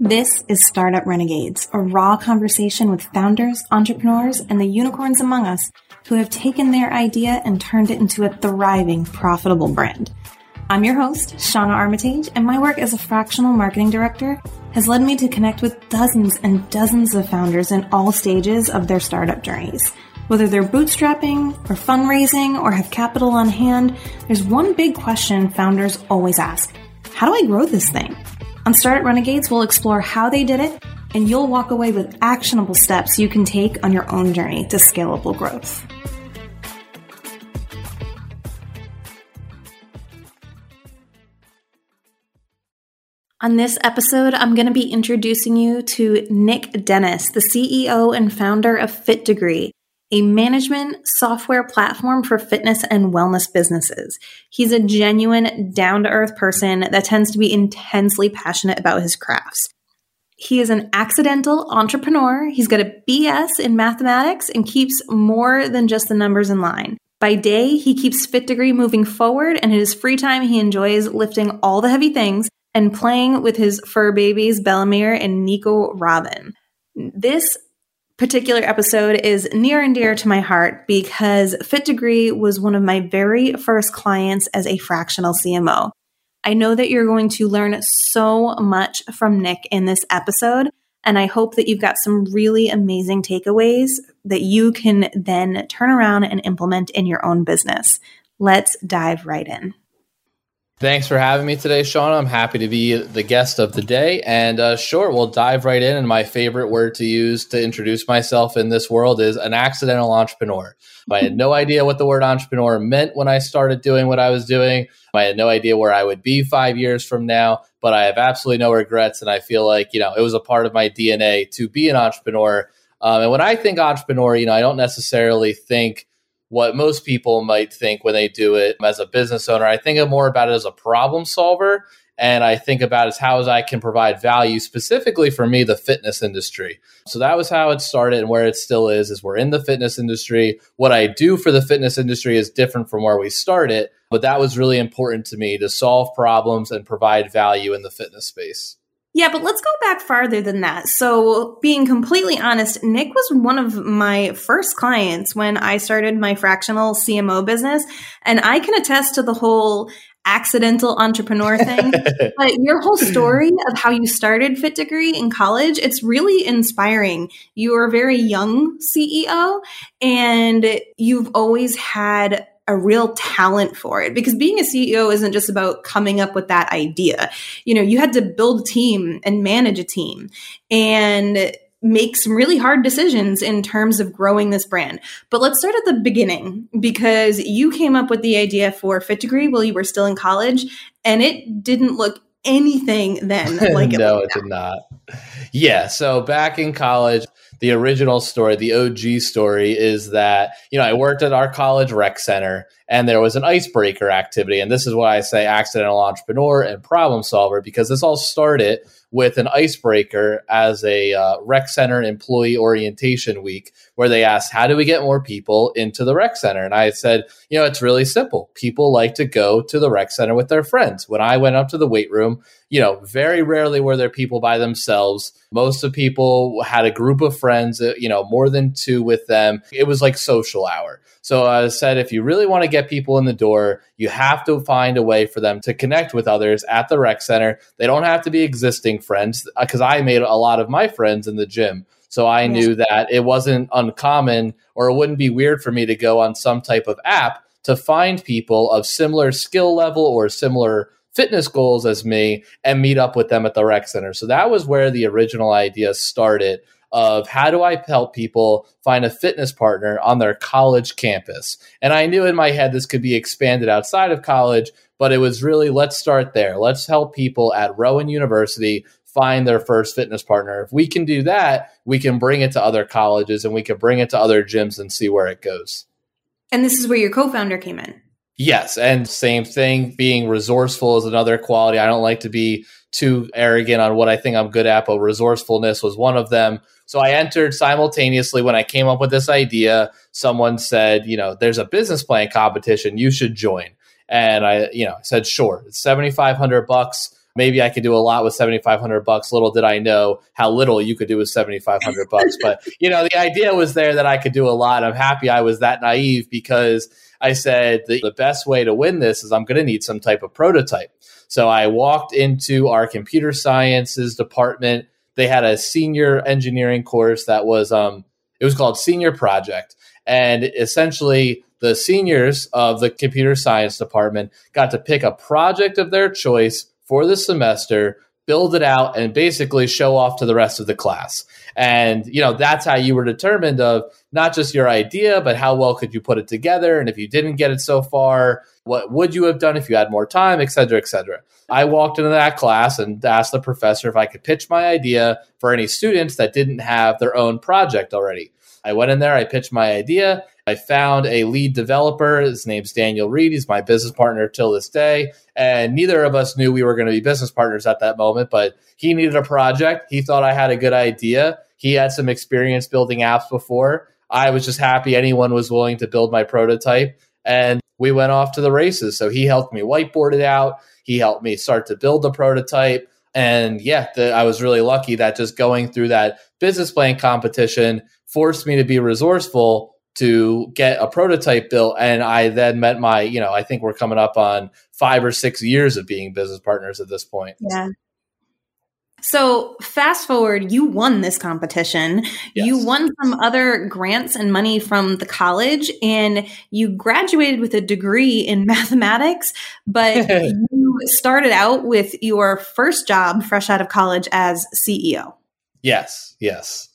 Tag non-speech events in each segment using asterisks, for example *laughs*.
This is Startup Renegades, a raw conversation with founders, entrepreneurs, and the unicorns among us who have taken their idea and turned it into a thriving, profitable brand. I'm your host, Shauna Armitage, and my work as a fractional marketing director has led me to connect with dozens and dozens of founders in all stages of their startup journeys. Whether they're bootstrapping or fundraising or have capital on hand, there's one big question founders always ask. How do I grow this thing? On Startup Renegades, we'll explore how they did it, and you'll walk away with actionable steps you can take on your own journey to scalable growth. On this episode, I'm going to be introducing you to Nick Dennis, the CEO and founder of fitDEGREE, a management software platform for fitness and wellness businesses. He's a genuine, down to earth person that tends to be intensely passionate about his crafts. He is an accidental entrepreneur. He's got a BS in mathematics and keeps more than just the numbers in line. By day, he keeps fitDEGREE moving forward, and in his free time, he enjoys lifting all the heavy things and playing with his fur babies, Bellemere and Nico Robin. This particular episode is near and dear to my heart because fitDEGREE was one of my very first clients as a fractional CMO. I know that you're going to learn so much from Nick in this episode, and I hope that you've got some really amazing takeaways that you can then turn around and implement in your own business. Let's dive right in. Thanks for having me today, Sean. I'm happy to be the guest of the day. And uh, sure, we'll dive right in. And my favorite word to use to introduce myself in this world is an accidental entrepreneur. I had no idea what the word entrepreneur meant when I started doing what I was doing. I had no idea where I would be five years from now, but I have absolutely no regrets. And I feel like, you know, it was a part of my DNA to be an entrepreneur. Um, and when I think entrepreneur, you know, I don't necessarily think what most people might think when they do it as a business owner. I think of more about it as a problem solver. And I think about is how I can provide value specifically for me, the fitness industry. So that was how it started and where it still is, is we're in the fitness industry. What I do for the fitness industry is different from where we started, but that was really important to me to solve problems and provide value in the fitness space. Yeah, but let's go back farther than that. So, being completely honest, Nick was one of my first clients when I started my fractional CMO business. And I can attest to the whole accidental entrepreneur thing. *laughs* but your whole story of how you started fitDEGREE in college, it's really inspiring. You are a very young CEO and you've always had a real talent for it because being a CEO isn't just about coming up with that idea. You know, you had to build a team and manage a team and make some really hard decisions in terms of growing this brand. But let's start at the beginning because you came up with the idea for fitDEGREE while you were still in college and it didn't look anything then *laughs* like it no, it did not. Yeah, so back in college, the original story, the OG story, is that, you know, I worked at our college rec center and there was an icebreaker activity. And this is why I say accidental entrepreneur and problem solver, because this all started with an icebreaker as a uh, rec center employee orientation week where they asked, How do we get more people into the rec center? And I said, You know, it's really simple. People like to go to the rec center with their friends. When I went up to the weight room, you know, very rarely were there people by themselves. Most of people had a group of friends, uh, you know, more than two with them. It was like social hour. So I said, if you really want to get people in the door, you have to find a way for them to connect with others at the rec center. They don't have to be existing friends because I made a lot of my friends in the gym. So I knew that it wasn't uncommon or it wouldn't be weird for me to go on some type of app to find people of similar skill level or similar fitness goals as me and meet up with them at the rec center. So that was where the original idea started of how do I help people find a fitness partner on their college campus. And I knew in my head this could be expanded outside of college, but it was really let's start there. Let's help people at Rowan University find their first fitness partner. If we can do that, we can bring it to other colleges and we can bring it to other gyms and see where it goes. And this is where your co founder came in. Yes. And same thing, being resourceful is another quality. I don't like to be too arrogant on what I think I'm good at, but resourcefulness was one of them. So I entered simultaneously when I came up with this idea. Someone said, you know, there's a business plan competition. You should join. And I, you know, said, sure, it's 7,500 bucks. Maybe I could do a lot with 7500 bucks. Little did I know how little you could do with 7500 bucks. But, *laughs* you know, the idea was there that I could do a lot. I'm happy I was that naive because I said the, the best way to win this is I'm going to need some type of prototype. So I walked into our computer sciences department. They had a senior engineering course that was, um, it was called Senior Project. And essentially, the seniors of the computer science department got to pick a project of their choice for the semester build it out and basically show off to the rest of the class. And you know that's how you were determined of not just your idea but how well could you put it together? And if you didn't get it so far what would you have done if you had more time et cetera et cetera. I walked into that class and asked the professor if i could pitch my idea for any students that didn't have their own project already. I went in there i pitched my idea I found a lead developer. His name's Daniel Reed. He's my business partner till this day. And neither of us knew we were going to be business partners at that moment, but he needed a project. He thought I had a good idea. He had some experience building apps before. I was just happy anyone was willing to build my prototype. And we went off to the races. So he helped me whiteboard it out. He helped me start to build the prototype. And yeah, the, I was really lucky that just going through that business plan competition forced me to be resourceful to get a prototype built. And I then met my, you know, I think we're coming up on five or six years of being business partners at this point. Yeah. So, fast forward, you won this competition. Yes. You won some other grants and money from the college, and you graduated with a degree in *laughs* mathematics. But *laughs* you started out with your first job fresh out of college as CEO. Yes, yes.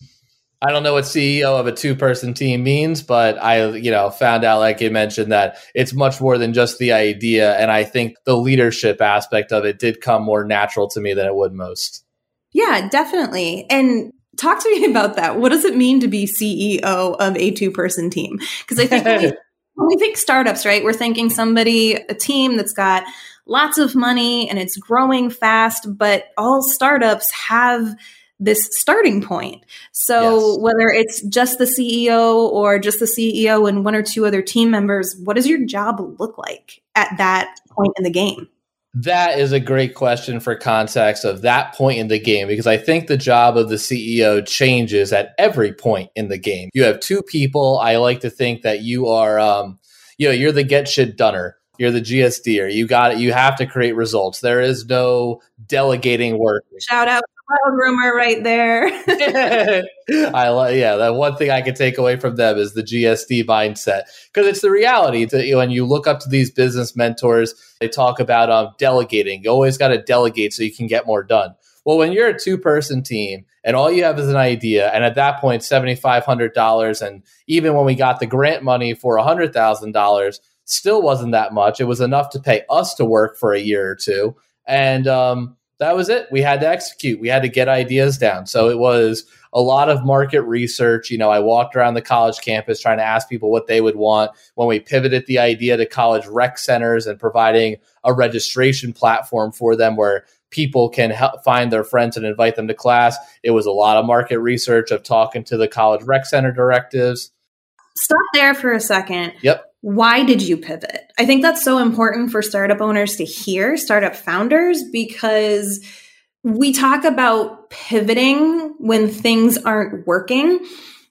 I don't know what CEO of a two person team means, but I, you know, found out, like you mentioned, that it's much more than just the idea. And I think the leadership aspect of it did come more natural to me than it would most. Yeah, definitely. And talk to me *laughs* about that. What does it mean to be CEO of a two person team? Because I think when, we, *laughs* when we think startups, right, we're thinking somebody, a team that's got lots of money and it's growing fast, but all startups have this starting point. So yes. whether it's just the CEO or just the CEO and one or two other team members, what does your job look like at that point in the game? That is a great question for context of that point in the game because I think the job of the CEO changes at every point in the game. You have two people. I like to think that you are, um, you know, you're the get shit doneer. You're the GSD, or you got it. You have to create results. There is no delegating work. Shout out Cloud rumor right there. *laughs* I love, yeah. That one thing I can take away from them is the GSD mindset because it's the reality. To, you know, when you look up to these business mentors, they talk about um, delegating. You always got to delegate so you can get more done. Well, when you're a two person team and all you have is an idea, and at that point, seventy five hundred dollars, and even when we got the grant money for hundred thousand dollars, still wasn't that much. It was enough to pay us to work for a year or two, and um, that was it. We had to execute. We had to get ideas down. So it was a lot of market research. You know, I walked around the college campus trying to ask people what they would want. When we pivoted the idea to college rec centers and providing a registration platform for them where people can help find their friends and invite them to class, it was a lot of market research of talking to the college rec center directives. Stop there for a second. Yep why did you pivot? I think that's so important for startup owners to hear, startup founders, because we talk about pivoting when things aren't working.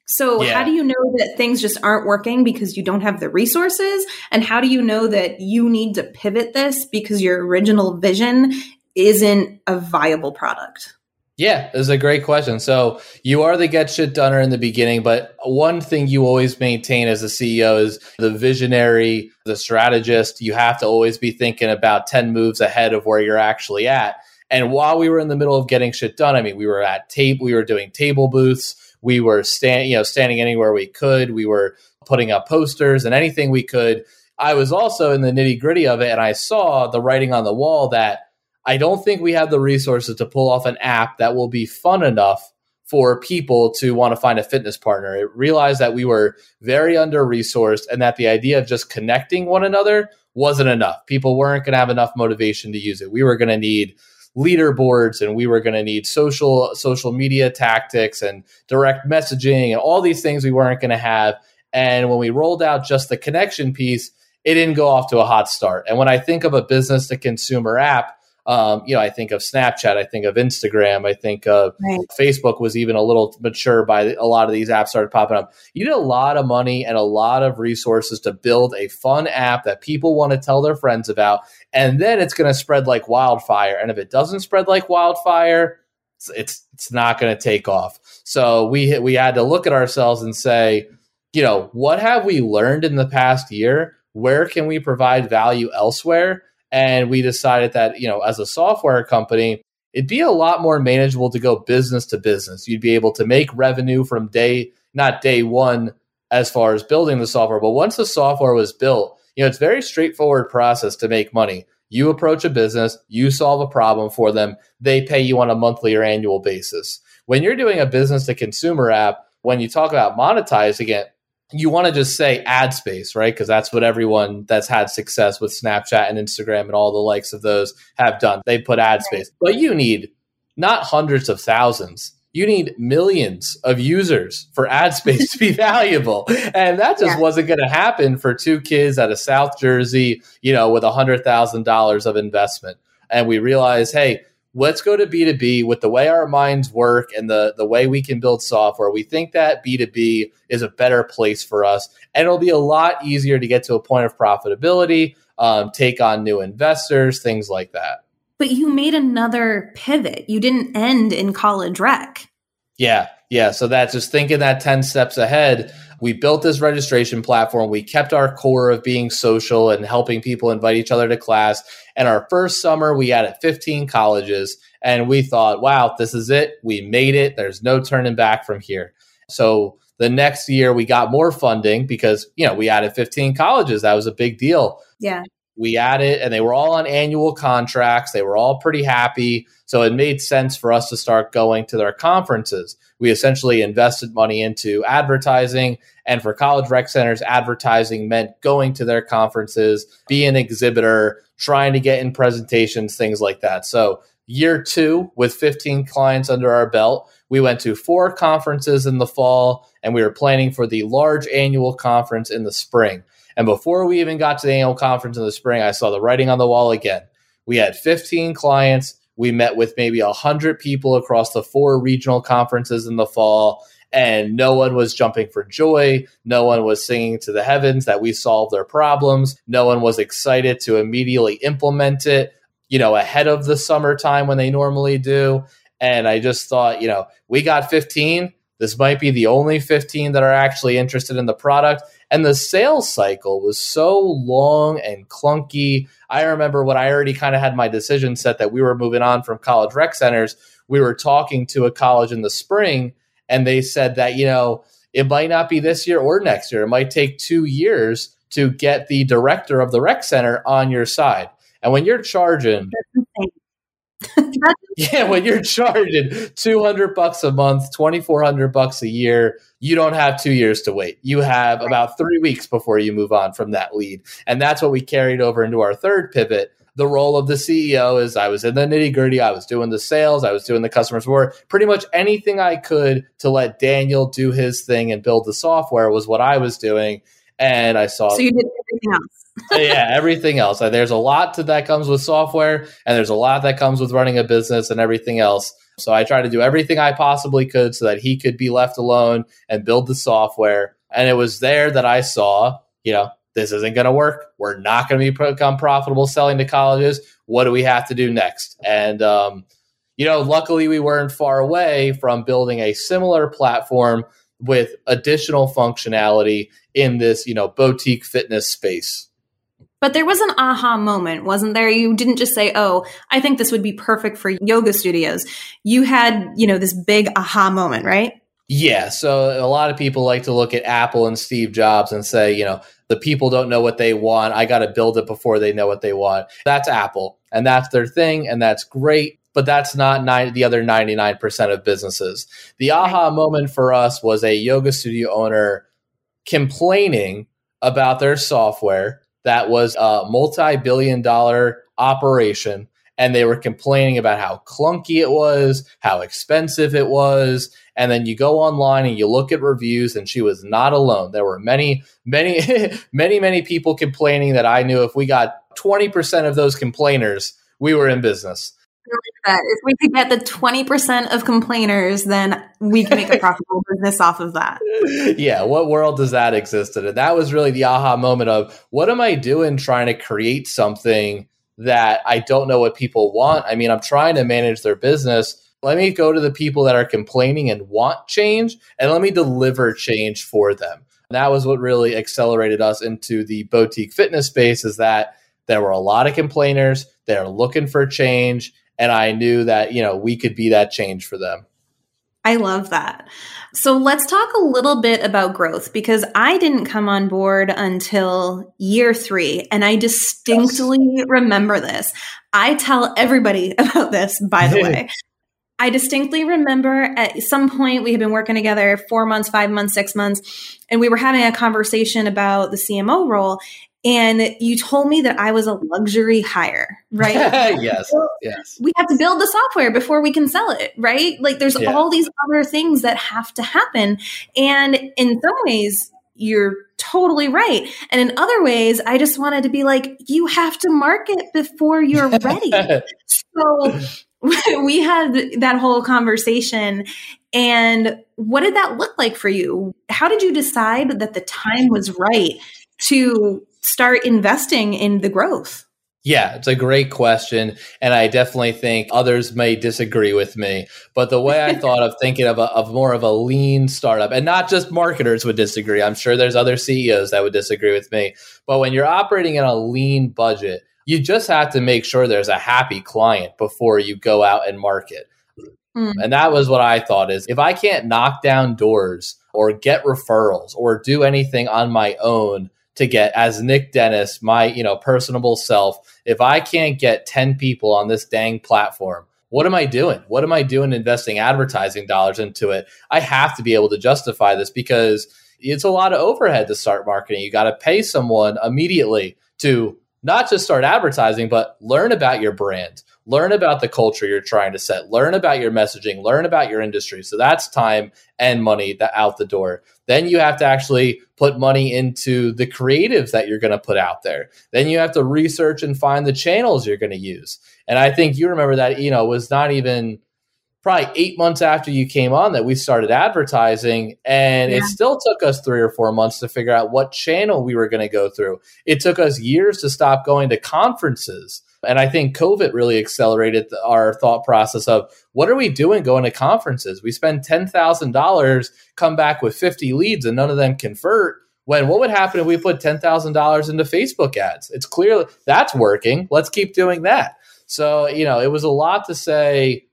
So, yeah. how do you know that things just aren't working because you don't have the resources? And how do you know that you need to pivot this because your original vision isn't a viable product? Yeah, it's a great question. So you are the get shit doneer in the beginning, but one thing you always maintain as a CEO is the visionary, the strategist. You have to always be thinking about 10 moves ahead of where you're actually at. And while we were in the middle of getting shit done, I mean, we were at tape, we were doing table booths, we were standing, you know, standing anywhere we could, we were putting up posters and anything we could. I was also in the nitty gritty of it, and I saw the writing on the wall that I don't think we have the resources to pull off an app that will be fun enough for people to want to find a fitness partner. It realized that we were very under resourced and that the idea of just connecting one another wasn't enough. People weren't going to have enough motivation to use it. We were going to need leaderboards and we were going to need social social media tactics and direct messaging and all these things we weren't going to have. And when we rolled out just the connection piece, it didn't go off to a hot start. And when I think of a business to consumer app, Um, you know, I think of Snapchat, I think of Instagram, I think of right. Facebook was even a little mature by a lot of these apps started popping up. You need a lot of money and a lot of resources to build a fun app that people want to tell their friends about, and then it's going to spread like wildfire. And if it doesn't spread like wildfire, it's it's, it's not going to take off. So we we had to look at ourselves and say, you know, what have we learned in the past year? Where can we provide value elsewhere? And we decided that, you know, as a software company, it'd be a lot more manageable to go business to business. You'd be able to make revenue from day, not day one as far as building the software, but once the software was built, you know, it's very straightforward process to make money. You approach a business, you solve a problem for them, they pay you on a monthly or annual basis. When you're doing a business to consumer app, when you talk about monetizing it, you want to just say ad space, right? Because that's what everyone that's had success with Snapchat and Instagram and all the likes of those have done. They put ad space, but you need not hundreds of thousands. You need millions of users for ad space to be *laughs* valuable. And that just yeah. wasn't going to happen for two kids out of South Jersey, you know, with a $100,000 of investment. And we realized, hey, let's go to B2B with the way our minds work and the, the way we can build software. We think that B2B is a better place for us. And it'll be a lot easier to get to a point of profitability, um, take on new investors, things like that. But you made another pivot. You didn't end in college rec. Yeah. Yeah. So that's just thinking that 10 steps ahead. We built this registration platform. We kept our core of being social and helping people invite each other to class. And our first summer, we added 15 colleges. And we thought, wow, this is it. We made it. There's no turning back from here. So the next year, we got more funding because, you know, we added 15 colleges. That was a big deal. Yeah we added and they were all on annual contracts they were all pretty happy so it made sense for us to start going to their conferences we essentially invested money into advertising and for college rec centers advertising meant going to their conferences be an exhibitor trying to get in presentations things like that so year two with 15 clients under our belt we went to four conferences in the fall and we were planning for the large annual conference in the spring and before we even got to the annual conference in the spring, I saw the writing on the wall again. We had 15 clients. We met with maybe 100 people across the four regional conferences in the fall, and no one was jumping for joy. No one was singing to the heavens that we solved their problems. No one was excited to immediately implement it, you know, ahead of the summertime when they normally do. And I just thought, you know, we got 15. This might be the only 15 that are actually interested in the product. And the sales cycle was so long and clunky. I remember when I already kind of had my decision set that we were moving on from college rec centers. We were talking to a college in the spring, and they said that, you know, it might not be this year or next year. It might take two years to get the director of the rec center on your side. And when you're charging *laughs* yeah, when you're charging 200 bucks a month, 2400 bucks a year, you don't have 2 years to wait. You have about 3 weeks before you move on from that lead. And that's what we carried over into our third pivot. The role of the CEO is I was in the nitty gritty. I was doing the sales. I was doing the customer support. Pretty much anything I could to let Daniel do his thing and build the software was what I was doing. And I saw. So you did everything else yeah, everything else. There's a lot that comes with software, and there's a lot that comes with running a business and everything else. So I tried to do everything I possibly could so that he could be left alone and build the software. And it was there that I saw, you know, this isn't going to work. We're not going to become profitable selling to colleges. What do we have to do next? And um, you know, luckily we weren't far away from building a similar platform with additional functionality in this, you know, boutique fitness space. But there was an aha moment, wasn't there? You didn't just say, "Oh, I think this would be perfect for yoga studios." You had, you know, this big aha moment, right? Yeah, so a lot of people like to look at Apple and Steve Jobs and say, you know, the people don't know what they want. I got to build it before they know what they want. That's Apple, and that's their thing, and that's great. But that's not nine, the other 99% of businesses. The aha moment for us was a yoga studio owner complaining about their software that was a multi billion dollar operation. And they were complaining about how clunky it was, how expensive it was. And then you go online and you look at reviews, and she was not alone. There were many, many, *laughs* many, many people complaining that I knew if we got 20% of those complainers, we were in business. That. If we could get the 20% of complainers, then we can make a *laughs* profitable business off of that. Yeah. What world does that exist in? And that was really the aha moment of what am I doing trying to create something that I don't know what people want? I mean, I'm trying to manage their business. Let me go to the people that are complaining and want change and let me deliver change for them. And that was what really accelerated us into the boutique fitness space is that there were a lot of complainers. They're looking for change and I knew that, you know, we could be that change for them. I love that. So let's talk a little bit about growth because I didn't come on board until year three. And I distinctly yes. remember this. I tell everybody *laughs* about this, by the *laughs* way. I distinctly remember at some point we had been working together four months, five months, six months, and we were having a conversation about the CMO role and you told me that I was a luxury hire, right? *laughs* yes, yes. We have to build the software before we can sell it, right? Like there's yeah. all these other things that have to happen. And in some ways, you're totally right. And in other ways, I just wanted to be like, you have to market before you're ready. *laughs* so *laughs* we had that whole conversation. And what did that look like for you? How did you decide that the time was right to start investing in the growth? Yeah, it's a great question. And I definitely think others may disagree with me. But the way I *laughs* thought of thinking of, a, of more of a lean startup, and not just marketers would disagree, I'm sure there's other CEOs that would disagree with me. But when you're operating in a lean budget, you just have to make sure there's a happy client before you go out and market. Mm. And that was what I thought is if I can't knock down doors or get referrals or do anything on my own to get as Nick Dennis, my, you know, personable self, if I can't get 10 people on this dang platform, what am I doing? What am I doing investing advertising dollars into it? I have to be able to justify this because it's a lot of overhead to start marketing. You got to pay someone immediately to not just start advertising, but learn about your brand, learn about the culture you're trying to set, learn about your messaging, learn about your industry. So that's time and money that out the door. Then you have to actually put money into the creatives that you're going to put out there. Then you have to research and find the channels you're going to use. And I think you remember that, you know, was not even probably eight months after you came on that we started advertising and yeah. it still took us three or four months to figure out what channel we were going to go through it took us years to stop going to conferences and I think COVID really accelerated our thought process of what are we doing going to conferences? We spend $10,000, come back with 50 leads, and none of them convert. When what would happen if we put $10,000 into Facebook ads? It's clear that's working. Let's keep doing that. So, you know, it was a lot to say.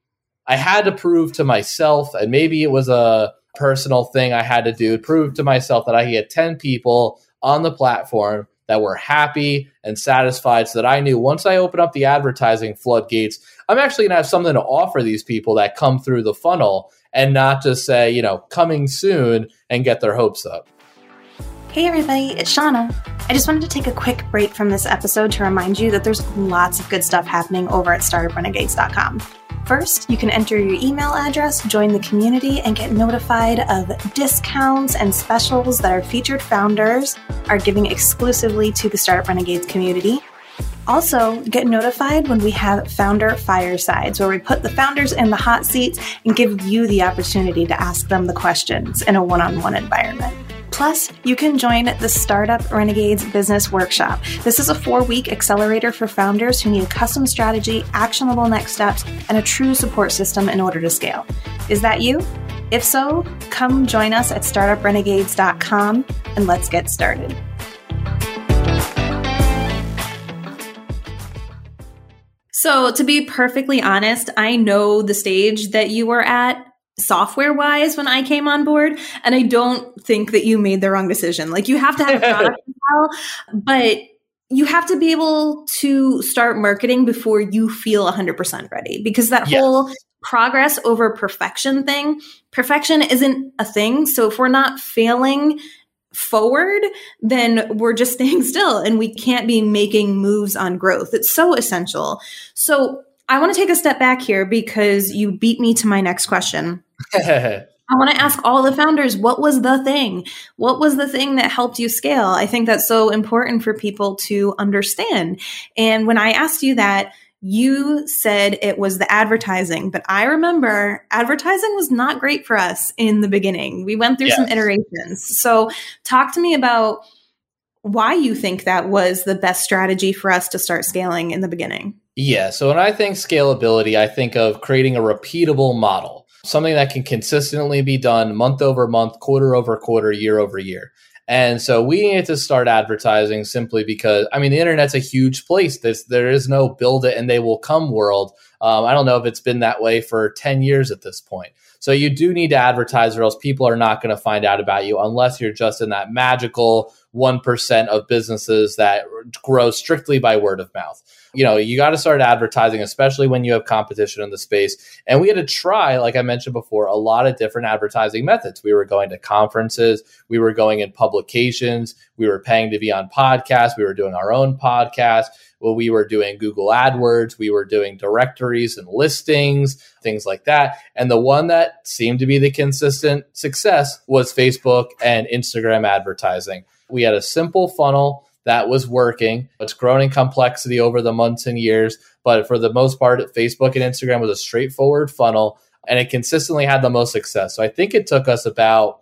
I had to prove to myself, and maybe it was a personal thing I had to do, prove to myself that I had 10 people on the platform that were happy and satisfied so that I knew once I open up the advertising floodgates, I'm actually going to have something to offer these people that come through the funnel and not just say, you know, coming soon and get their hopes up. Hey everybody, it's Shauna. I just wanted to take a quick break from this episode to remind you that there's lots of good stuff happening over at startuprenegades.com. First, you can enter your email address, join the community, and get notified of discounts and specials that our featured founders are giving exclusively to the Startup Renegades community. Also, get notified when we have founder firesides, where we put the founders in the hot seats and give you the opportunity to ask them the questions in a one on one environment. Plus, you can join the Startup Renegades Business Workshop. This is a four week accelerator for founders who need custom strategy, actionable next steps, and a true support system in order to scale. Is that you? If so, come join us at startuprenegades.com and let's get started. So, to be perfectly honest, I know the stage that you were at software wise when I came on board. And I don't think that you made the wrong decision. Like you have to have a product *laughs* well, but you have to be able to start marketing before you feel 100% ready because that whole progress over perfection thing, perfection isn't a thing. So if we're not failing forward, then we're just *laughs* staying still and we can't be making moves on growth. It's so essential. So I want to take a step back here because you beat me to my next question. *laughs* I want to ask all the founders what was the thing? What was the thing that helped you scale? I think that's so important for people to understand. And when I asked you that, you said it was the advertising, but I remember advertising was not great for us in the beginning. We went through yes. some iterations. So, talk to me about why you think that was the best strategy for us to start scaling in the beginning. Yeah. So, when I think scalability, I think of creating a repeatable model, something that can consistently be done month over month, quarter over quarter, year over year. And so we need to start advertising simply because, I mean, the internet's a huge place. There's, there is no build it and they will come world. Um, I don't know if it's been that way for 10 years at this point. So you do need to advertise or else people are not going to find out about you unless you're just in that magical 1% of businesses that grow strictly by word of mouth you know, you got to start advertising, especially when you have competition in the space. And we had to try, like I mentioned before, a lot of different advertising methods. We were going to conferences, we were going in publications, we were paying to be on podcasts, we were doing our own podcast. Well, we were doing Google AdWords, we were doing directories and listings, things like that. And the one that seemed to be the consistent success was Facebook and Instagram advertising. We had a simple funnel that was working. It's grown in complexity over the months and years, but for the most part, Facebook and Instagram was a straightforward funnel and it consistently had the most success. So I think it took us about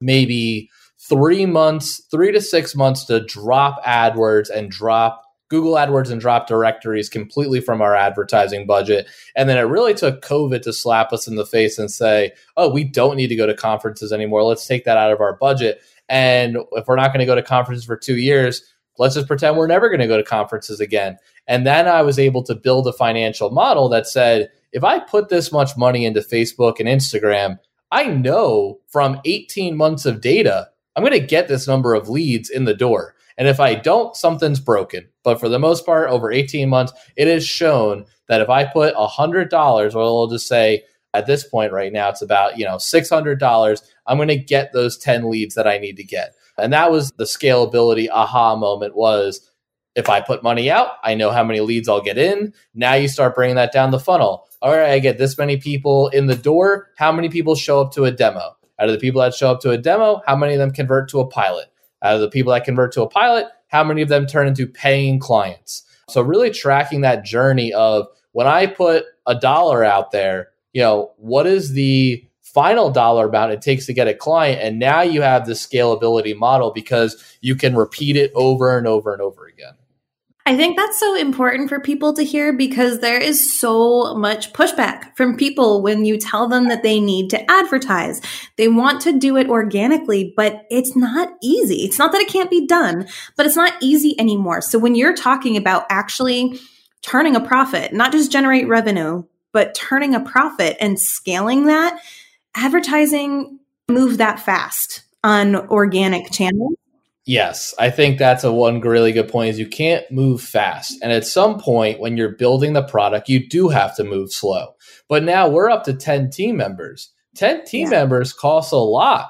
maybe three months, three to six months to drop AdWords and drop Google AdWords and drop directories completely from our advertising budget. And then it really took COVID to slap us in the face and say, oh, we don't need to go to conferences anymore. Let's take that out of our budget. And if we're not going to go to conferences for two years, let's just pretend we're never going to go to conferences again. And then I was able to build a financial model that said, if I put this much money into Facebook and Instagram, I know from 18 months of data, I'm going to get this number of leads in the door. And if I don't, something's broken. But for the most part, over 18 months, it is shown that if I put $100, or we'll just say at this point right now, it's about, you know, $600, I'm going to get those 10 leads that I need to get. And that was the scalability aha moment was if I put money out, I know how many leads I'll get in. Now you start bringing that down the funnel. All right, I get this many people in the door. How many people show up to a demo? Out of the people that show up to a demo, how many of them convert to a pilot? Out of the people that convert to a pilot, how many of them turn into paying clients? So really tracking that journey of when I put a dollar out there, you know, what is the final dollar amount it takes to get a client. And now you have the scalability model because you can repeat it over and over and over again. I think that's so important for people to hear because there is so much pushback from people when you tell them that they need to advertise. They want to do it organically, but it's not easy. It's not that it can't be done, but it's not easy anymore. So when you're talking about actually turning a profit, not just generate revenue, but turning a profit and scaling that, advertising move that fast on organic channels? Yes, I think that's a one really good point is you can't move fast. And at some point when you're building the product, you do have to move slow. But now we're up to 10 team members. 10 team yeah. members costs a lot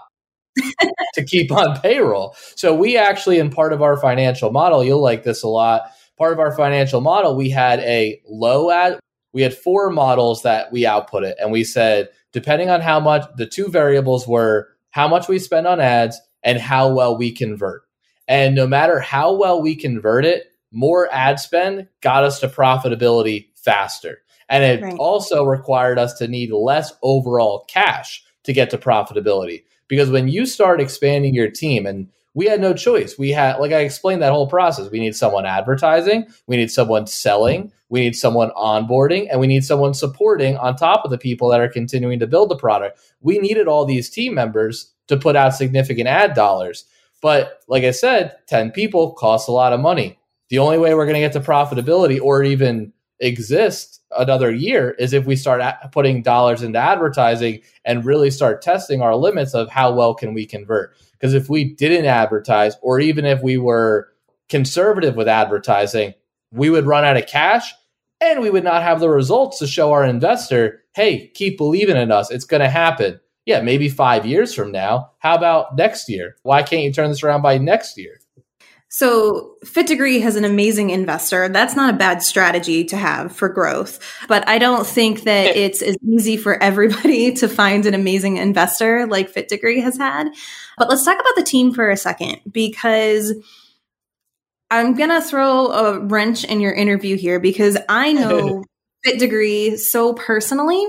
*laughs* to keep on payroll. So we actually in part of our financial model, you'll like this a lot. Part of our financial model, we had a low ad we had four models that we output it and we said depending on how much the two variables were how much we spend on ads and how well we convert. And no matter how well we convert it, more ad spend got us to profitability faster. And it right. also required us to need less overall cash to get to profitability. Because when you start expanding your team, and we had no choice. We had, like I explained that whole process. We need someone advertising, we need someone selling, we need someone onboarding, and we need someone supporting on top of the people that are continuing to build the product. We needed all these team members to put out significant ad dollars. But like I said, 10 people costs a lot of money. The only way we're going to get to profitability or even exist another year is if we start putting dollars into advertising and really start testing our limits of how well can we convert because if we didn't advertise or even if we were conservative with advertising we would run out of cash and we would not have the results to show our investor hey keep believing in us it's going to happen yeah maybe 5 years from now how about next year why can't you turn this around by next year so, fitDEGREE has an amazing investor. That's not a bad strategy to have for growth. But I don't think that it's as easy for everybody *laughs* to find an amazing investor like fitDEGREE has had. But let's talk about the team for a second because I'm going to throw a wrench in your interview here because I *laughs* know fitDEGREE so personally.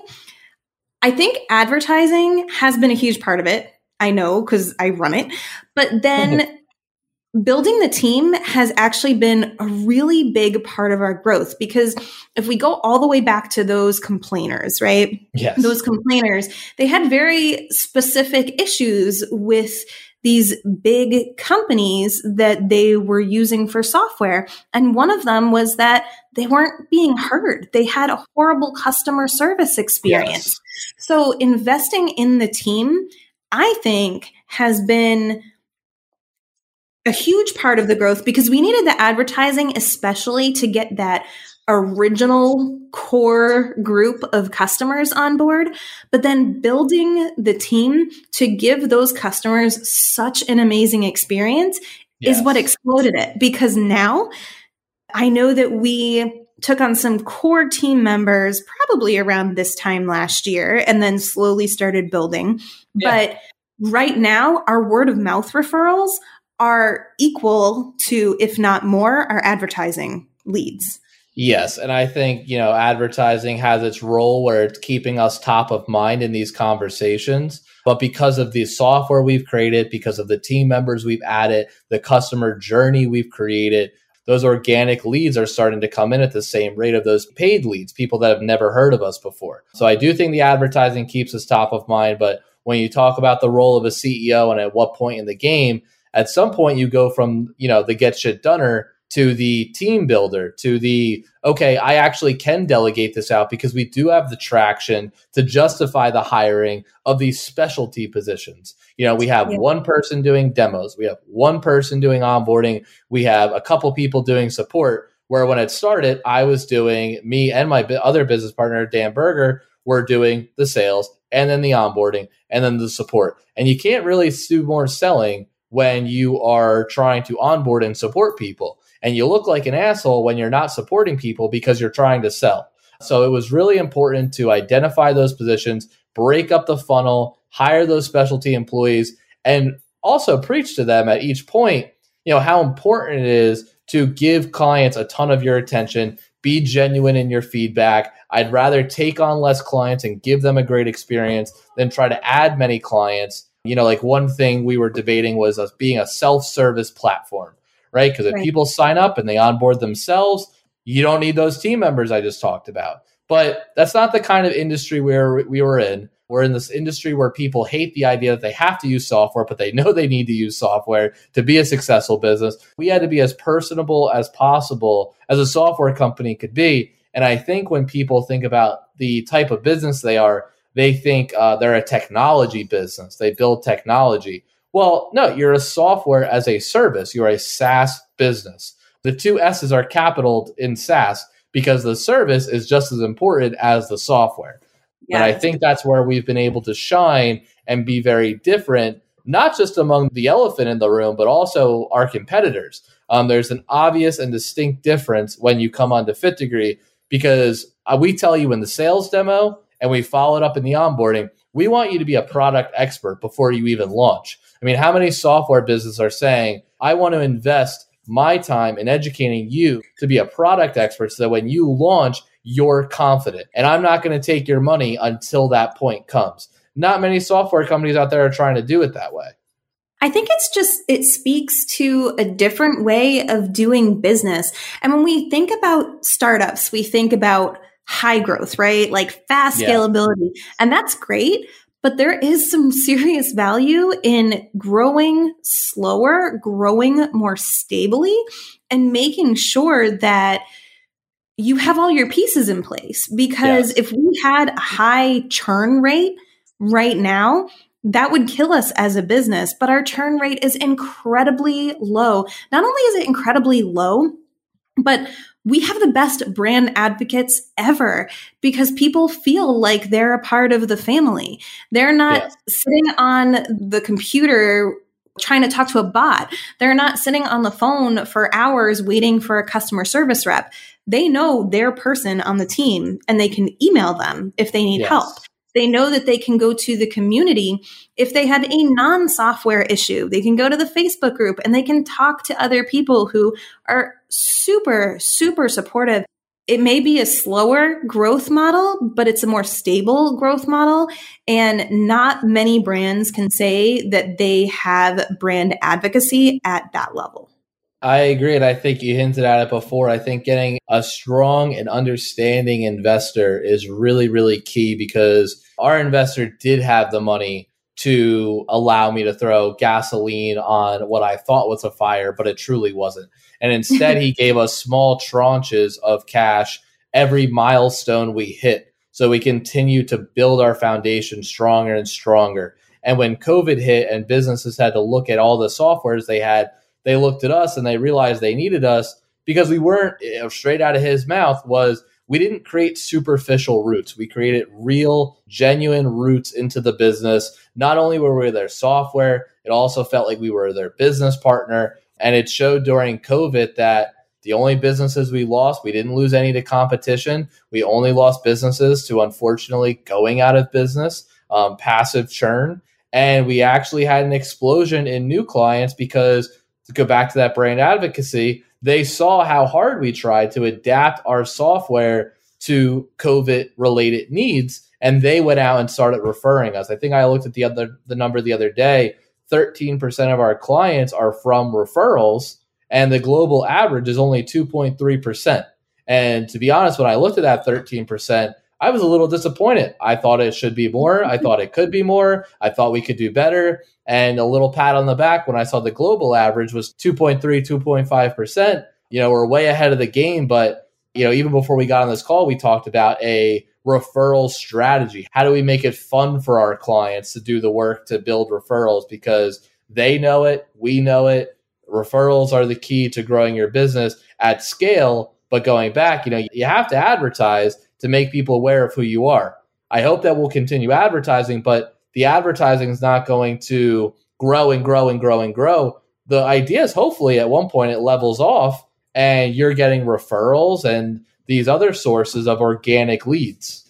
I think advertising has been a huge part of it. I know because I run it. But then *laughs* building the team has actually been a really big part of our growth because if we go all the way back to those complainers, right? Yes. Those complainers, they had very specific issues with these big companies that they were using for software. And one of them was that they weren't being heard. They had a horrible customer service experience. Yes. So investing in the team, I think, has been a huge part of the growth because we needed the advertising, especially to get that original core group of customers on board, but then building the team to give those customers such an amazing experience yes. is what exploded it. Because now I know that we took on some core team members probably around this time last year and then slowly started building. Yeah. But right now, our word of mouth referrals are equal to, if not more, our advertising leads. Yes, and I think, you know, advertising has its role where it's keeping us top of mind in these conversations. But because of the software we've created, because of the team members we've added, the customer journey we've created, those organic leads are starting to come in at the same rate of those paid leads, people that have never heard of us before. So I do think the advertising keeps us top of mind. But when you talk about the role of a CEO and at what point in the game, at some point you go from you know the get shit doneer to the team builder to the okay i actually can delegate this out because we do have the traction to justify the hiring of these specialty positions you know we have yeah. one person doing demos we have one person doing onboarding we have a couple people doing support where when it started i was doing me and my other business partner dan berger were doing the sales and then the onboarding and then the support and you can't really do more selling when you are trying to onboard and support people. And you look like an asshole when you're not supporting people because you're trying to sell. So it was really important to identify those positions, break up the funnel, hire those specialty employees, and also preach to them at each point, you know, how important it is to give clients a ton of your attention, be genuine in your feedback. I'd rather take on less clients and give them a great experience than try to add many clients you know, like one thing we were debating was us being a self-service platform, right? Because if right. people sign up and they onboard themselves, you don't need those team members I just talked about. But that's not the kind of industry where we were in. We're in this industry where people hate the idea that they have to use software, but they *laughs* know they need to use software to be a successful business. We had to be as personable as possible as a software company could be. And I think when people think about the type of business they are, they think uh, they're a technology business. They build technology. Well, no, you're a software as a service. You're a SaaS business. The two S's are capital in SaaS because the service is just as important as the software. Yeah. And I think that's where we've been able to shine and be very different, not just among the elephant in the room, but also our competitors. Um, there's an obvious and distinct difference when you come onto fitDEGREE because uh, we tell you in the sales demo and we follow it up in the onboarding, we want you to be a product expert before you even launch. I mean, how many software businesses are saying, I want to invest my time in educating you to be a product expert so that when you launch, you're confident. And I'm not going to take your money until that point comes. Not many software companies out there are trying to do it that way. I think it's just, it speaks to a different way of doing business. And when we think about startups, we think about high growth, right? Like fast yeah. scalability. And that's great. But there is some *laughs* serious value in growing slower, growing more stably, and making sure that you have all your pieces in place. Because yes. if we had a high churn rate right now, that would kill us as a business. But our churn rate is incredibly low. Not only is it incredibly low, but we have the best brand advocates ever because people feel like they're a part of the family. They're not yes. sitting on the computer trying to talk to a bot. They're not sitting on the phone for hours waiting for a customer service rep. They know their person on the team and they can email them if they need yes. help. They know that they can go to the community. If they have a non software issue, they can go to the Facebook group and they can talk to other people who are super, super supportive. It may be a slower growth model, but it's a more stable growth model. And not many brands can say that they have brand advocacy at that level. I agree. And I think you hinted at it before. I think getting a strong and understanding investor is really, really key because our investor did have the money to allow me to throw gasoline on what I thought was a fire, but it truly wasn't. And instead, he *laughs* gave us small tranches of cash every milestone we hit. So we continue to build our foundation stronger and stronger. And when COVID hit and businesses had to look at all the softwares they had, they looked at us and they realized they needed us because we weren't you know, straight out of his mouth was we didn't create superficial roots. We created real, genuine roots into the business. Not only were we their software, it also felt like we were their business partner. And it showed during COVID that the only businesses we lost, we didn't lose any to competition. We only lost businesses to unfortunately going out of business, um, passive churn. And we actually had an explosion in new clients because to go back to that brand advocacy, they saw how hard we tried to adapt our software to COVID related needs. And they went out and started referring us. I think I looked at the other the number the other day. 13% of our clients are from referrals, and the global average is only 2.3%. And to be honest, when I looked at that 13%, I was a little disappointed. I thought it should be more. I mm-hmm. thought it could be more. I thought we could do better. And a little pat on the back when I saw the global average was 2.3, 2.5%. You know, we're way ahead of the game. But, you know, even before we got on this call, we talked about a referral strategy. How do we make it fun for our clients to do the work to build referrals? Because they know it, we know it. Referrals are the key to growing your business at scale. But going back, you know, you have to advertise to make people aware of who you are. I hope that we'll continue advertising, but the advertising is not going to grow and grow and grow and grow. The idea is hopefully at one point it levels off and you're getting referrals and these other sources of organic leads.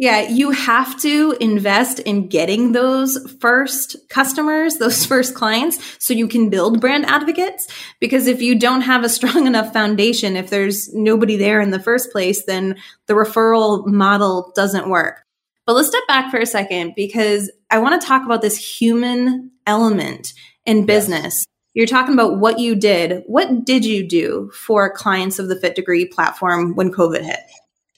Yeah, you have to invest in getting those first customers, *laughs* those first clients, so you can build brand advocates. Because if you don't have a strong enough foundation, if there's nobody there in the first place, then the referral model doesn't work. But let's step back for a second because I want to talk about this human element in business. Yes. You're talking about what you did. What did you do for clients of the fitDEGREE platform when COVID hit?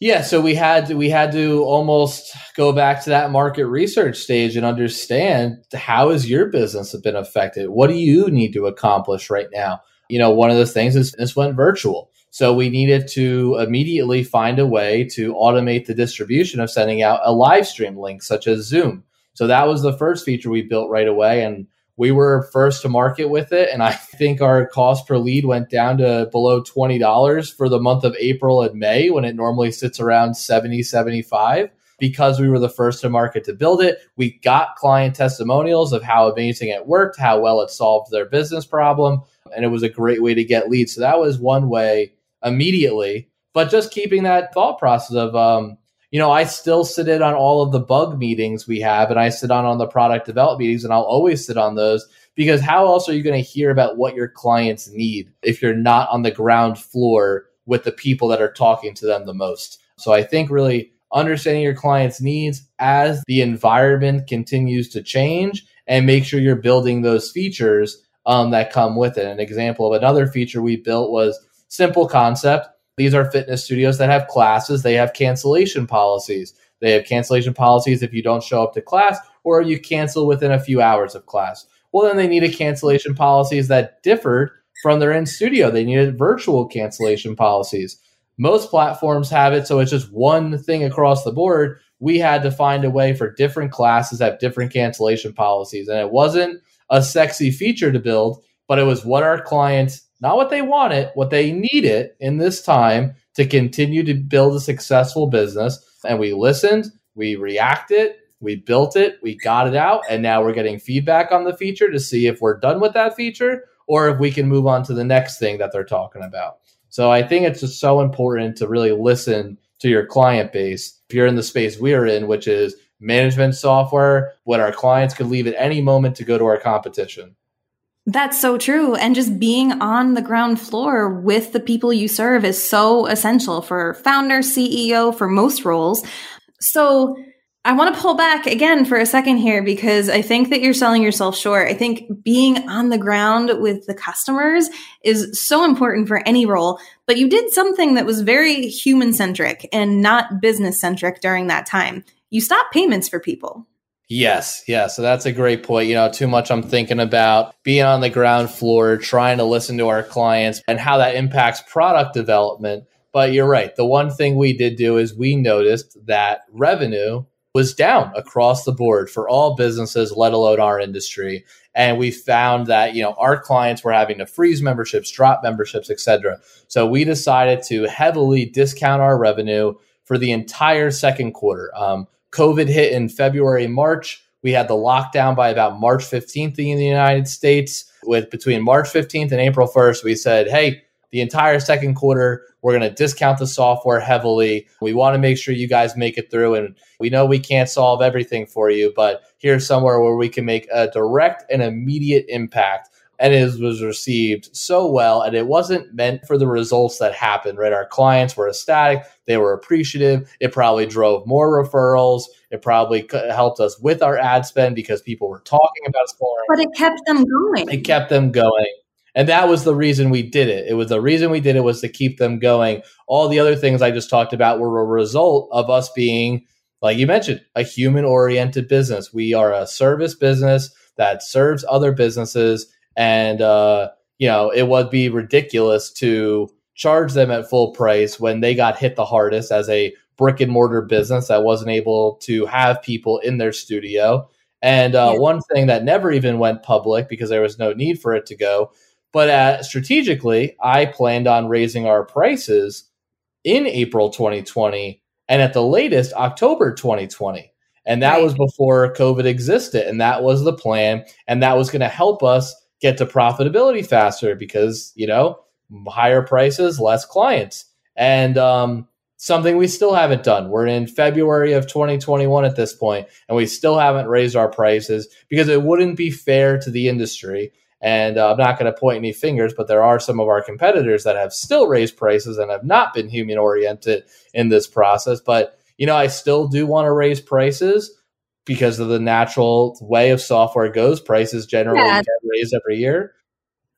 Yeah, so we had to, we had to almost go back to that market research stage and understand how has your business been affected? What do you need to accomplish right now? You know, one of the things is this went virtual. So we needed to immediately find a way to automate the distribution of sending out a live stream link such as Zoom. So that was the first feature we built right away and we were first to market with it and i *laughs* think our cost per lead went down to below $20 for the month of april and may when it normally sits around 70 75 because we were the first to market to build it we got client testimonials of how amazing it worked how well it solved their business problem and it was a great way to get leads. So that was one way immediately. But just keeping that thought process of um, you know, I still sit in on all of the bug meetings we have, and I sit on on the product development meetings, and I'll always sit on those because how else are you going to hear about what your clients need if you're not on the ground floor with the people that are talking to them the most? So I think really understanding your clients' needs as the environment continues to change and make sure you're building those features um, that come with it. An example of another feature we built was simple concept these are fitness studios that have classes, they have cancellation policies. They have cancellation policies if you don't show up to class or you cancel within a few hours of class. Well, then they needed cancellation policies that differed from their in studio. They needed virtual cancellation policies. Most platforms have it, so it's just one thing across the board. We had to find a way for different classes have different cancellation policies. And it wasn't a sexy feature to build, but it was what our clients not what they wanted, what they needed in this time to continue to build a successful business. And we listened, we reacted, we built it, we got it out, and now we're getting feedback on the feature to see if we're done with that feature or if we can move on to the next thing that they're talking about. So I think it's just so important to really listen to your client base. If you're in the space we're in, which is management software when our clients could leave at any moment to go to our competition. That's so true. And just being on the ground floor with the people you serve is so essential for founder, CEO, for most roles. So I want to pull back again for a second here because I think that you're selling yourself short. I think being on the ground with the customers is so important for any role, but you did something that was very human centric and not business centric during that time. You stopped payments for people. Yes, yeah. So that's a great point. You know, too much I'm thinking about being on the ground floor, trying to listen to our clients and how that impacts product development. But you're right. The one thing we did do is we noticed that revenue was down across the board for all businesses, let alone our industry. And we found that, you know, our clients were having to freeze memberships, drop memberships, etc. So we decided to heavily discount our revenue for the entire second quarter. Um, COVID hit in February, March. We had the lockdown by about March 15th in the United States. With between March 15th and April 1st, we said, hey, the entire second quarter, we're going to discount the software heavily. We want to make sure you guys make it through. And we know we can't solve everything for you, but here's somewhere where we can make a direct and immediate impact and it was received so well and it wasn't meant for the results that happened right? Our clients were ecstatic. They were appreciative. It probably drove more referrals. It probably helped us with our ad spend because people were talking about scoring but it kept them going. It kept them going. And that was the reason we did it. It was the reason we did it was to keep them going. All the other things i just talked about were a result of us being like you mentioned a human oriented business. We are a service business that serves other businesses and uh, you know it would be ridiculous to charge them at full price when they got hit the hardest as a brick and mortar business that wasn't able to have people in their studio. And uh, yeah. one thing that never even went public because there was no need for it to go, but uh, strategically, I planned on raising our prices in April 2020 and at the latest October 2020. And that right. was before COVID existed. And that was the plan. And that was going to help us get to profitability faster because you know higher prices, less clients, and um, something we still haven't done. We're in February of 2021 at this point, and we still haven't raised our prices because it wouldn't be fair to the industry. And uh, I'm not going to point any fingers, but there are some of our competitors that have still raised prices and have not been human oriented in this process. But you know, I still do want to raise prices because of the natural way of software goes. Prices generally yeah. get raised every year.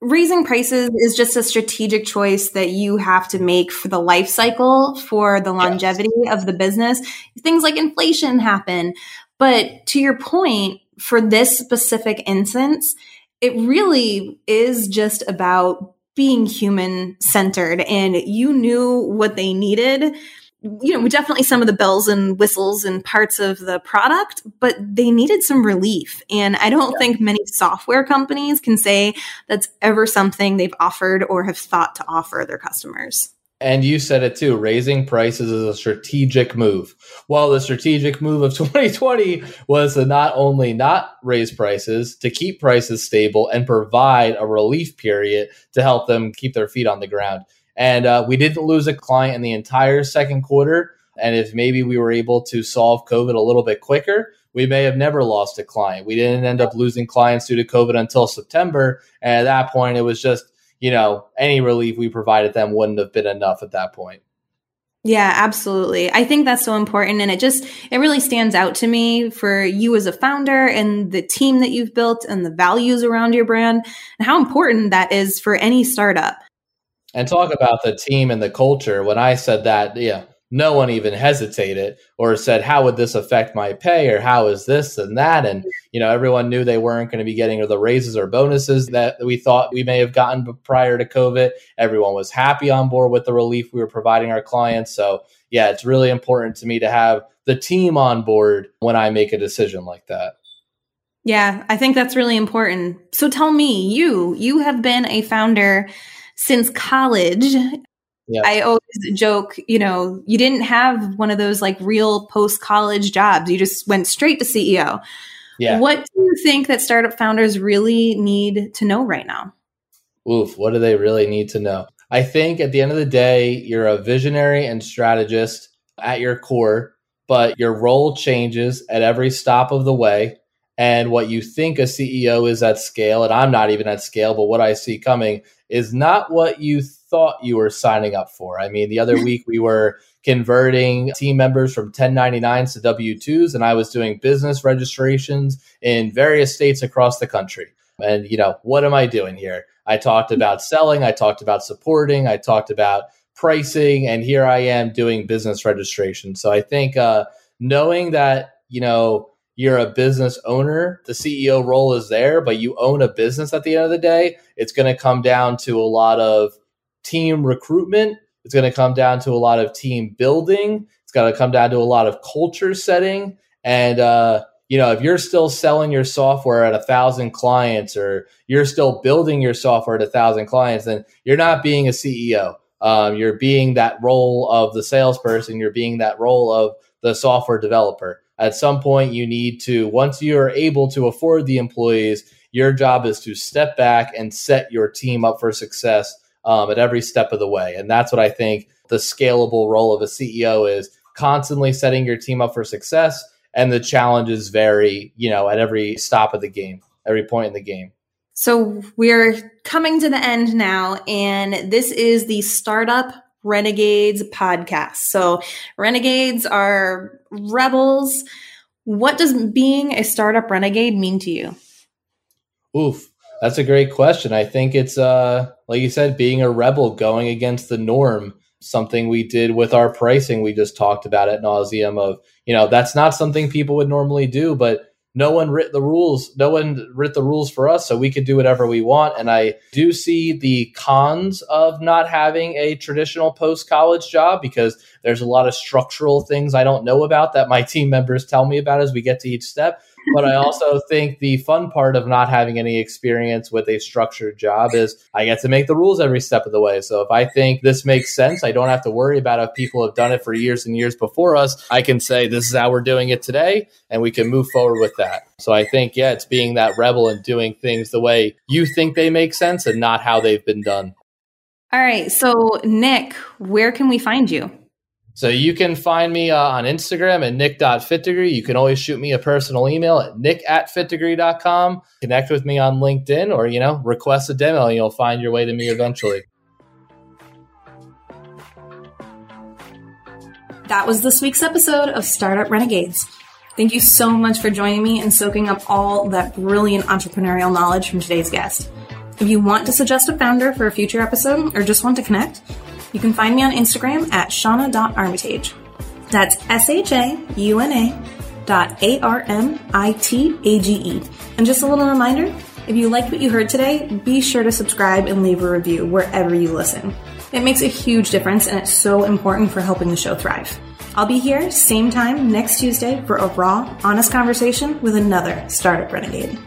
Raising prices is just a strategic choice that you have to make for the life cycle, for the longevity yes. of the business. Things like inflation happen. But to your point, for this specific instance, it really is just about being human centered and you knew what they needed you know, definitely some of the bells and whistles and parts of the product, but they needed some relief. And I don't yeah. think many software companies can say that's ever something they've offered or have thought to offer their customers. And you said it too. Raising prices is a strategic move. While the strategic move of *laughs* 2020 was to not only not raise prices, to keep prices stable and provide a relief period to help them keep their feet on the ground. And uh, we didn't lose a client in the entire second quarter. And if maybe we were able to solve COVID a little bit quicker, we may have never lost a client. We didn't end up losing clients due to COVID until September. And at that point, it was just, you know, any relief we provided them wouldn't have been enough at that point. Yeah, absolutely. I think that's so important. And it just, it really stands out to me for you as a founder and the team that you've built and the values around your brand and how important that is for any startup. And talk about the team and the culture. When I said that, yeah, no one even hesitated or said, How would this affect my pay? or how is this and that? And, you know, everyone knew they weren't going to be getting the raises or bonuses that we thought we may have gotten prior to COVID. Everyone was happy on board with the relief we were providing our clients. So, yeah, it's really important to me to have the team on board when I make a decision like that. Yeah, I think that's really important. So tell me, you, you have been a founder since college. I always joke, you know, you didn't have one of those like real post college jobs. You just went straight to CEO. Yeah. What do you think that startup founders really need to know right now? Oof, what do they really need to know? I think at the end of the day, you're a visionary and strategist at your core, but your role changes at every stop of the way. And what you think a CEO is at scale, and I'm not even at scale, but what I see coming is not what you thought you were signing up for. I mean, the other *laughs* week we were converting team members from 1099s to W 2s, and I was doing business registrations in various states across the country. And, you know, what am I doing here? I talked about selling, I talked about supporting, I talked about pricing, and here I am doing business registration. So I think uh, knowing that, you know, you're a business owner, the CEO role is there, but you own a business at the end of the day, it's going to come down to a lot of team recruitment. It's going to come down to a lot of team building. It's going to come down to a lot of culture setting. And, uh, you know, if you're still selling your software at a thousand clients or you're still building your software at a thousand clients, then you're not being a CEO. Um, you're being that role of the salesperson. You're being that role of the software developer. At some point, you need to, once you are able to afford the employees, your job is to step back and set your team up for success um, at every step of the way. And that's what I think the scalable role of a CEO is constantly setting your team up for success and the challenges vary, you know, at every stop of the game, every point in the game. So we're coming to the end now, and this is the Startup Renegades podcast. So renegades are rebels. What does being a startup renegade mean to you? Oof, that's a great question. I think it's uh like you said, being a rebel, going against the norm something we did with our pricing. We just talked about at nauseum of, you know, that's not something people would normally do, but no one writ the rules. No one writ the rules for us, so we could do whatever we want. And I do see the cons of not having a traditional post college job because there's a lot of structural things I don't know about that my team members tell me about as we get to each step but I also think the fun part of not having any experience with a structured job is I get to make the rules every step of the way. So if I think this makes sense, I don't have to worry about if people have done it for years and years before us. I can say this is how we're doing it today, and we can move forward with that. So I think, yeah, it's being that rebel and doing things the way you think they make sense and not how they've been done. All right. So, Nick, where can we find you? So you can find me uh, on Instagram at nick.fitdegree. You can always shoot me a personal email at nick at fitdegree.com. Connect with me on LinkedIn or, you know, request a demo and you'll find your way to me eventually. That was this week's episode of Startup Renegades. Thank you so much for joining me and soaking up all that brilliant entrepreneurial knowledge from today's guest. If you want to suggest a founder for a future episode or just want to connect, you can find me on Instagram at shauna.armitage. That's S H A U N A dot A R M I T A G E. And just a little reminder if you liked what you heard today, be sure to subscribe and leave a review wherever you listen. It makes a huge difference and it's so important for helping the show thrive. I'll be here same time next Tuesday for a raw, honest conversation with another startup renegade.